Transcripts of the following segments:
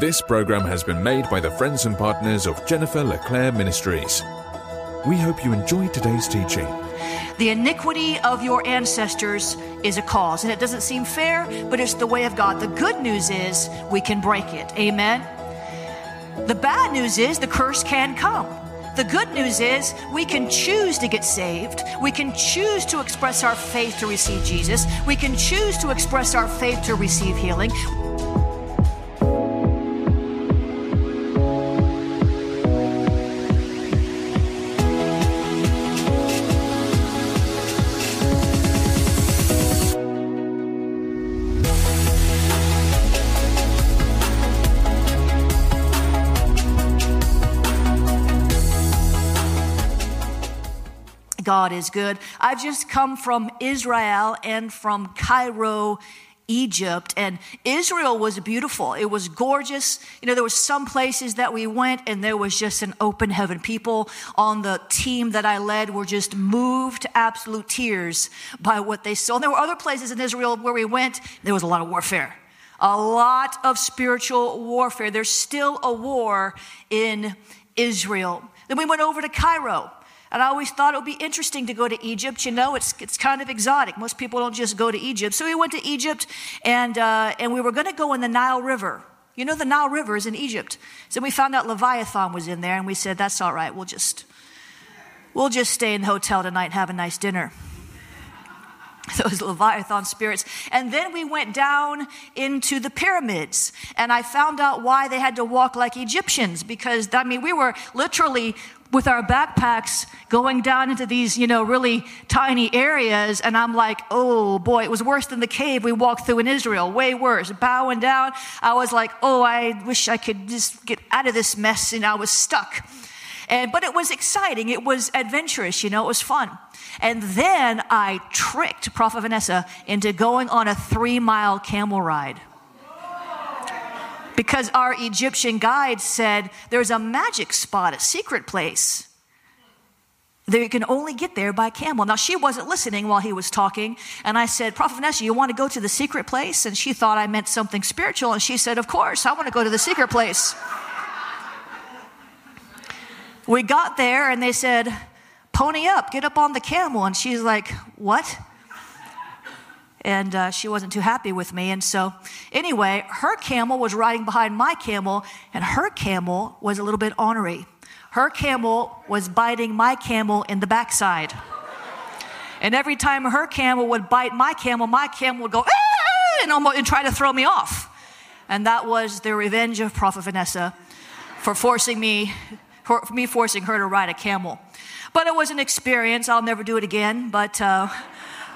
This program has been made by the friends and partners of Jennifer LeClaire Ministries. We hope you enjoyed today's teaching. The iniquity of your ancestors is a cause, and it doesn't seem fair, but it's the way of God. The good news is we can break it. Amen. The bad news is the curse can come. The good news is we can choose to get saved. We can choose to express our faith to receive Jesus. We can choose to express our faith to receive healing. God is good. I've just come from Israel and from Cairo, Egypt, and Israel was beautiful. It was gorgeous. You know, there were some places that we went and there was just an open heaven. People on the team that I led were just moved to absolute tears by what they saw. And there were other places in Israel where we went, there was a lot of warfare. A lot of spiritual warfare. There's still a war in Israel. Then we went over to Cairo. And I always thought it would be interesting to go to Egypt. You know, it's, it's kind of exotic. Most people don't just go to Egypt. So we went to Egypt and, uh, and we were going to go in the Nile River. You know, the Nile River is in Egypt. So we found out Leviathan was in there and we said, that's all right. We'll just, we'll just stay in the hotel tonight and have a nice dinner those Leviathan spirits. And then we went down into the pyramids and I found out why they had to walk like Egyptians because, I mean, we were literally with our backpacks going down into these, you know, really tiny areas. And I'm like, oh boy, it was worse than the cave we walked through in Israel, way worse. Bowing down, I was like, oh, I wish I could just get out of this mess. And I was stuck. And, but it was exciting. It was adventurous, you know, it was fun. And then I tricked Prophet Vanessa into going on a three mile camel ride because our Egyptian guide said there's a magic spot, a secret place. That you can only get there by camel. Now, she wasn't listening while he was talking. And I said, Prophet Vanessa, you want to go to the secret place? And she thought I meant something spiritual. And she said, Of course, I want to go to the secret place. we got there and they said, Pony up, get up on the camel. And she's like, What? And uh, she wasn't too happy with me. And so, anyway, her camel was riding behind my camel, and her camel was a little bit ornery. Her camel was biting my camel in the backside. And every time her camel would bite my camel, my camel would go, ah! and, almost, and try to throw me off. And that was the revenge of Prophet Vanessa for forcing me, for me forcing her to ride a camel. But it was an experience. I'll never do it again. But uh,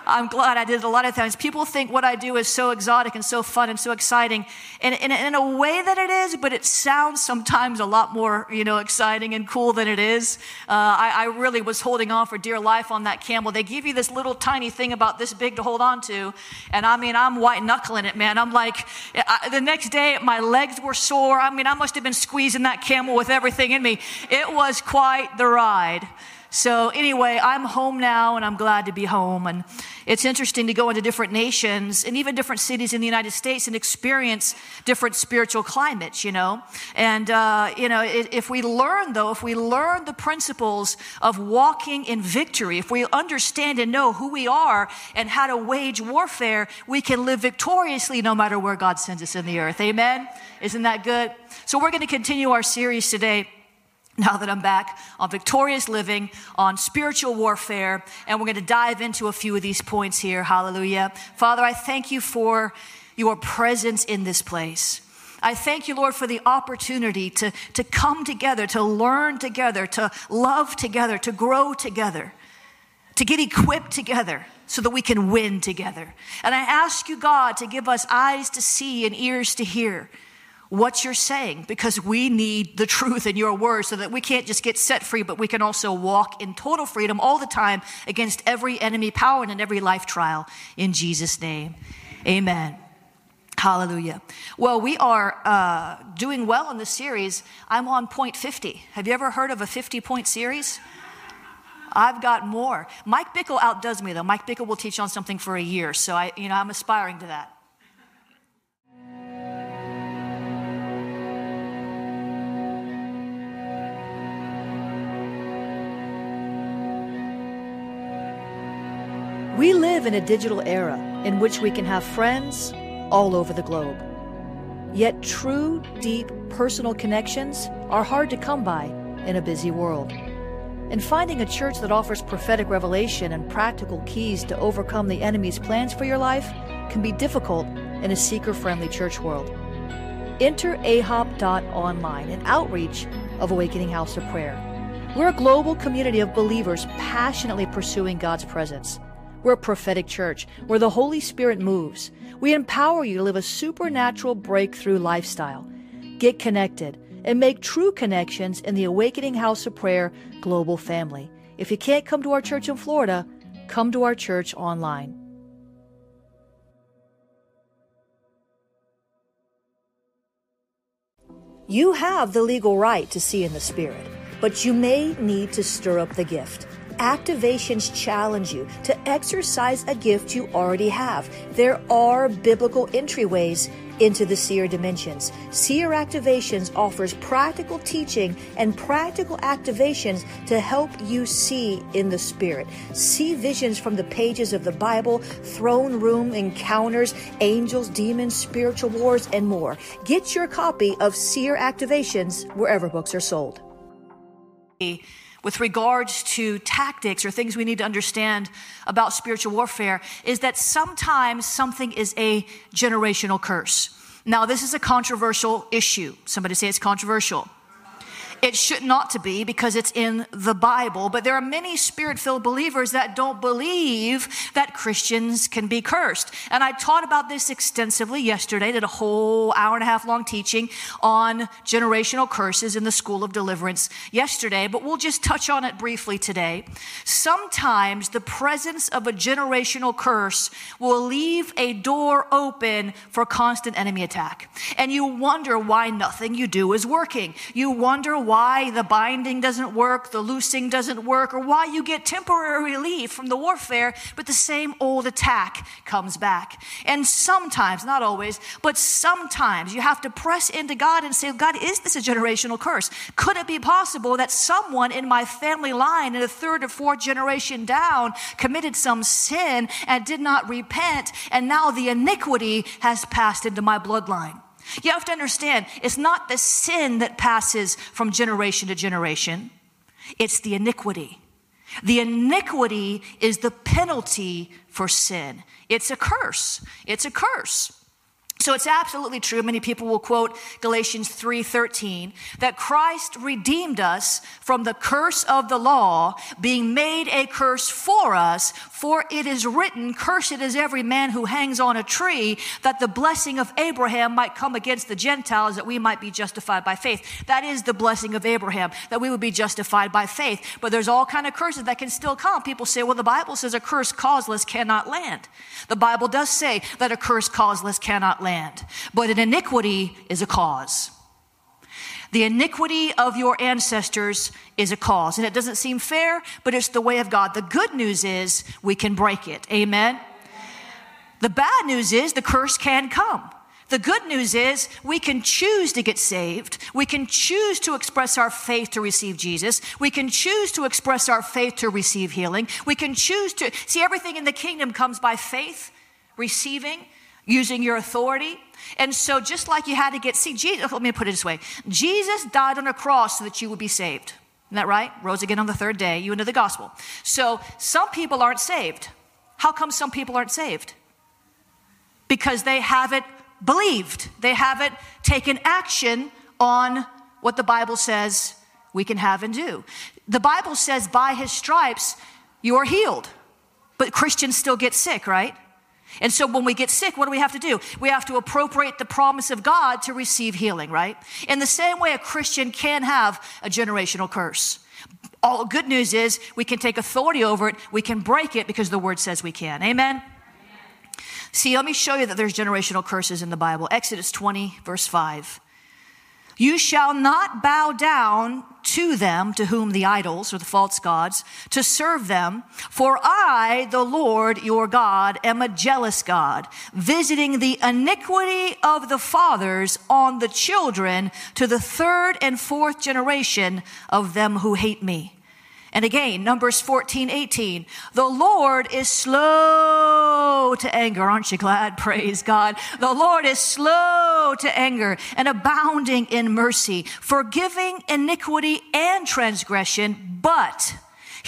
I'm glad I did it a lot of times. People think what I do is so exotic and so fun and so exciting, and in, a way that it is, but it sounds sometimes a lot more, you know, exciting and cool than it is. Uh, I, I really was holding on for dear life on that camel. They give you this little tiny thing about this big to hold on to, and I mean, I'm white knuckling it, man. I'm like, I, the next day, my legs were sore. I mean, I must have been squeezing that camel with everything in me. It was quite the ride. So, anyway, I'm home now and I'm glad to be home. And it's interesting to go into different nations and even different cities in the United States and experience different spiritual climates, you know. And, uh, you know, if we learn, though, if we learn the principles of walking in victory, if we understand and know who we are and how to wage warfare, we can live victoriously no matter where God sends us in the earth. Amen? Isn't that good? So, we're going to continue our series today now that I'm back on victorious living, on spiritual warfare, and we're going to dive into a few of these points here. Hallelujah. Father, I thank you for your presence in this place. I thank you, Lord, for the opportunity to, to come together, to learn together, to love together, to grow together, to get equipped together so that we can win together. And I ask you, God, to give us eyes to see and ears to hear what you're saying because we need the truth in your word so that we can't just get set free, but we can also walk in total freedom all the time against every enemy power and in every life trial in Jesus' name. Amen. Hallelujah. Well, we are uh, doing well in this series. I'm on point 50. Have you ever heard of a 50 point series? I've got more. Mike Bickle outdoes me though. Mike Bickle will teach on something for a year, so I, you know, I'm aspiring to that. We live in a digital era in which we can have friends all over the globe. Yet true, deep, personal connections are hard to come by in a busy world. And finding a church that offers prophetic revelation and practical keys to overcome the enemy's plans for your life can be difficult in a seeker friendly church world. Enter ahop.online, an outreach of Awakening House of Prayer. We're a global community of believers passionately pursuing God's presence. We're a prophetic church where the Holy Spirit moves. We empower you to live a supernatural breakthrough lifestyle. Get connected and make true connections in the Awakening House of Prayer global family. If you can't come to our church in Florida, come to our church online. You have the legal right to see in the Spirit, but you may need to stir up the gift. Activations challenge you to exercise a gift you already have. There are biblical entryways into the seer dimensions. Seer Activations offers practical teaching and practical activations to help you see in the Spirit. See visions from the pages of the Bible, throne room encounters, angels, demons, spiritual wars, and more. Get your copy of Seer Activations wherever books are sold with regards to tactics or things we need to understand about spiritual warfare is that sometimes something is a generational curse. Now, this is a controversial issue. Somebody say it's controversial. It should not to be because it's in the Bible, but there are many spirit-filled believers that don't believe that Christians can be cursed. And I taught about this extensively yesterday, did a whole hour and a half long teaching on generational curses in the School of Deliverance yesterday, but we'll just touch on it briefly today. Sometimes the presence of a generational curse will leave a door open for constant enemy attack. And you wonder why nothing you do is working. You wonder why the binding doesn't work, the loosing doesn't work, or why you get temporary relief from the warfare, but the same old attack comes back. And sometimes, not always, but sometimes you have to press into God and say, God, is this a generational curse? Could it be possible that someone in my family line in a third or fourth generation down committed some sin and did not repent, and now the iniquity has passed into my bloodline? You have to understand, it's not the sin that passes from generation to generation, it's the iniquity. The iniquity is the penalty for sin. It's a curse. It's a curse. So it's absolutely true. Many people will quote Galatians 3:13 that Christ redeemed us from the curse of the law, being made a curse for us, for it is written, cursed is every man who hangs on a tree, that the blessing of Abraham might come against the Gentiles that we might be justified by faith. That is the blessing of Abraham, that we would be justified by faith. But there's all kind of curses that can still come. People say, well, the Bible says a curse causeless cannot land. The Bible does say that a curse causeless cannot land land, but an iniquity is a cause. The iniquity of your ancestors is a cause. And it doesn't seem fair, but it's the way of God. The good news is we can break it. Amen. The bad news is the curse can come. The good news is we can choose to get saved. We can choose to express our faith to receive Jesus. We can choose to express our faith to receive healing. We can choose to see everything in the kingdom comes by faith, receiving, using your authority. And so, just like you had to get, see, Jesus, let me put it this way Jesus died on a cross so that you would be saved. Isn't that right? Rose again on the third day, you into the gospel. So, some people aren't saved. How come some people aren't saved? Because they haven't believed, they haven't taken action on what the Bible says we can have and do. The Bible says, by his stripes, you are healed. But Christians still get sick, right? And so when we get sick, what do we have to do? We have to appropriate the promise of God to receive healing, right? In the same way, a Christian can have a generational curse. All good news is we can take authority over it, we can break it because the word says we can. Amen? See, let me show you that there's generational curses in the Bible. Exodus 20, verse 5. You shall not bow down to them, to whom the idols or the false gods, to serve them. For I, the Lord your God, am a jealous God, visiting the iniquity of the fathers on the children to the third and fourth generation of them who hate me And again, Numbers 14, 18. The Lord is slow to anger. Aren't you glad? Praise God. The Lord is slow to anger and abounding in mercy, forgiving iniquity and transgression, but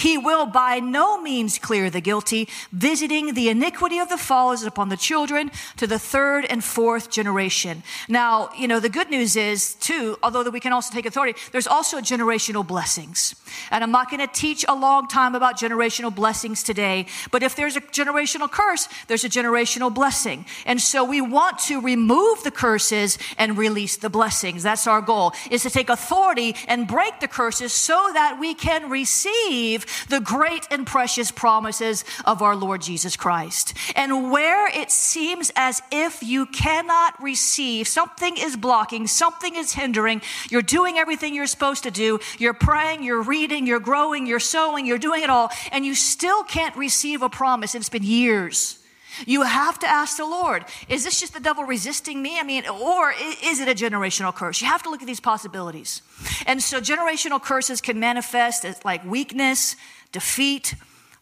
he will by no means clear the guilty, visiting the iniquity of the fathers upon the children to the third and fourth generation. Now, you know, the good news is, too, although that we can also take authority, there's also generational blessings. And I'm not going to teach a long time about generational blessings today, but if there's a generational curse, there's a generational blessing. And so we want to remove the curses and release the blessings. That's our goal, is to take authority and break the curses so that we can receive the great and precious promises of our Lord Jesus Christ. And where it seems as if you cannot receive, something is blocking, something is hindering, you're doing everything you're supposed to do, you're praying, you're reading, you're growing, you're sowing, you're doing it all, and you still can't receive a promise. It's been years. You have to ask the Lord, is this just the devil resisting me? I mean, or is it a generational curse? You have to look at these possibilities. And so generational curses can manifest as like weakness, defeat,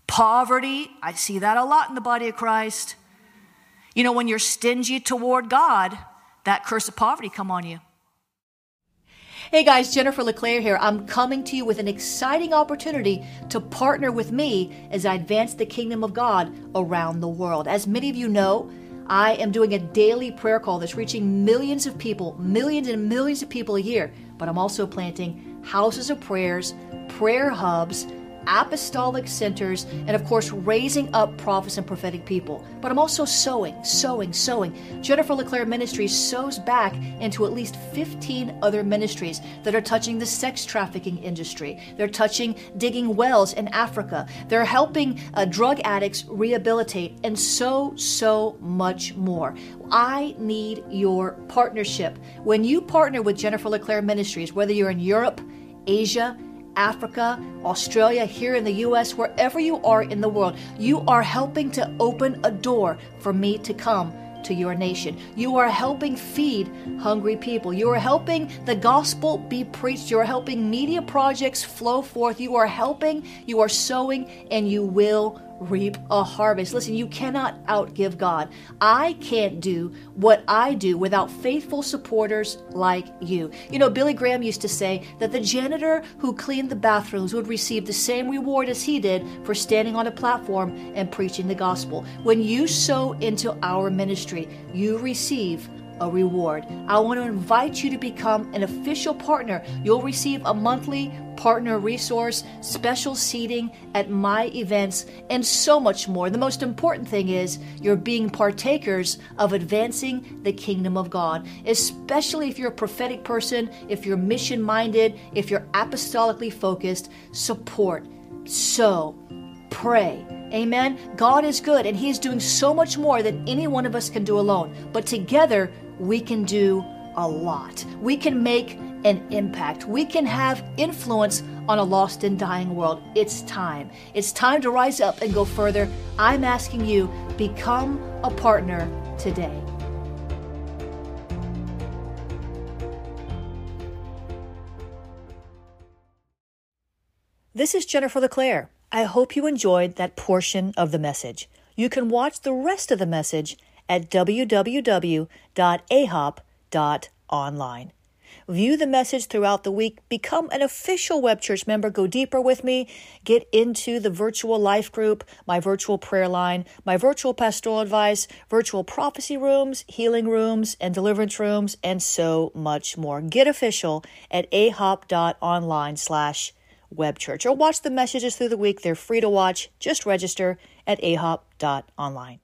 poverty. I see that a lot in the body of Christ. You know, when you're stingy toward God, that curse of poverty come on you. Hey guys, Jennifer LeClaire here. I'm coming to you with an exciting opportunity to partner with me as I advance the kingdom of God around the world. As many of you know, I am doing a daily prayer call that's reaching millions of people, millions and millions of people a year. But I'm also planting houses of prayers, prayer hubs, apostolic centers, and of course, raising up prophets and prophetic people. But I'm also sowing, sowing, sowing. Jennifer LeClaire Ministries sows back into at least 15 other ministries that are touching the sex trafficking industry. They're touching digging wells in Africa. They're helping uh, drug addicts rehabilitate, and so, so much more. I need your partnership. When you partner with Jennifer LeClaire Ministries, whether you're in Europe, Asia, Africa, Australia, here in the US, wherever you are in the world, you are helping to open a door for me to come to your nation. You are helping feed hungry people. You are helping the gospel be preached. You are helping media projects flow forth. You are helping, you are sowing, and you will reap a harvest. Listen, you cannot outgive God. I can't do what I do without faithful supporters like you. You know, Billy Graham used to say that the janitor who cleaned the bathrooms would receive the same reward as he did for standing on a platform and preaching the gospel. When you sow into our ministry, you receive a reward. I want to invite you to become an official partner. You'll receive a monthly partner resource, special seating at my events, and so much more. The most important thing is you're being partakers of advancing the kingdom of God, especially if you're a prophetic person, if you're mission minded, if you're apostolically focused. Support, sow, pray. Amen. God is good and He is doing so much more than any one of us can do alone. But together, we can do a lot. We can make an impact. We can have influence on a lost and dying world. It's time. It's time to rise up and go further. I'm asking you, become a partner today. This is Jennifer LeClaire. I hope you enjoyed that portion of the message. You can watch the rest of the message at www.ahop.online. View the message throughout the week. Become an official Web Church member. Go deeper with me. Get into the virtual life group, my virtual prayer line, my virtual pastoral advice, virtual prophecy rooms, healing rooms, and deliverance rooms, and so much more. Get official at ahop.online slash webchurch or watch the messages through the week. They're free to watch. Just register at ahop.online.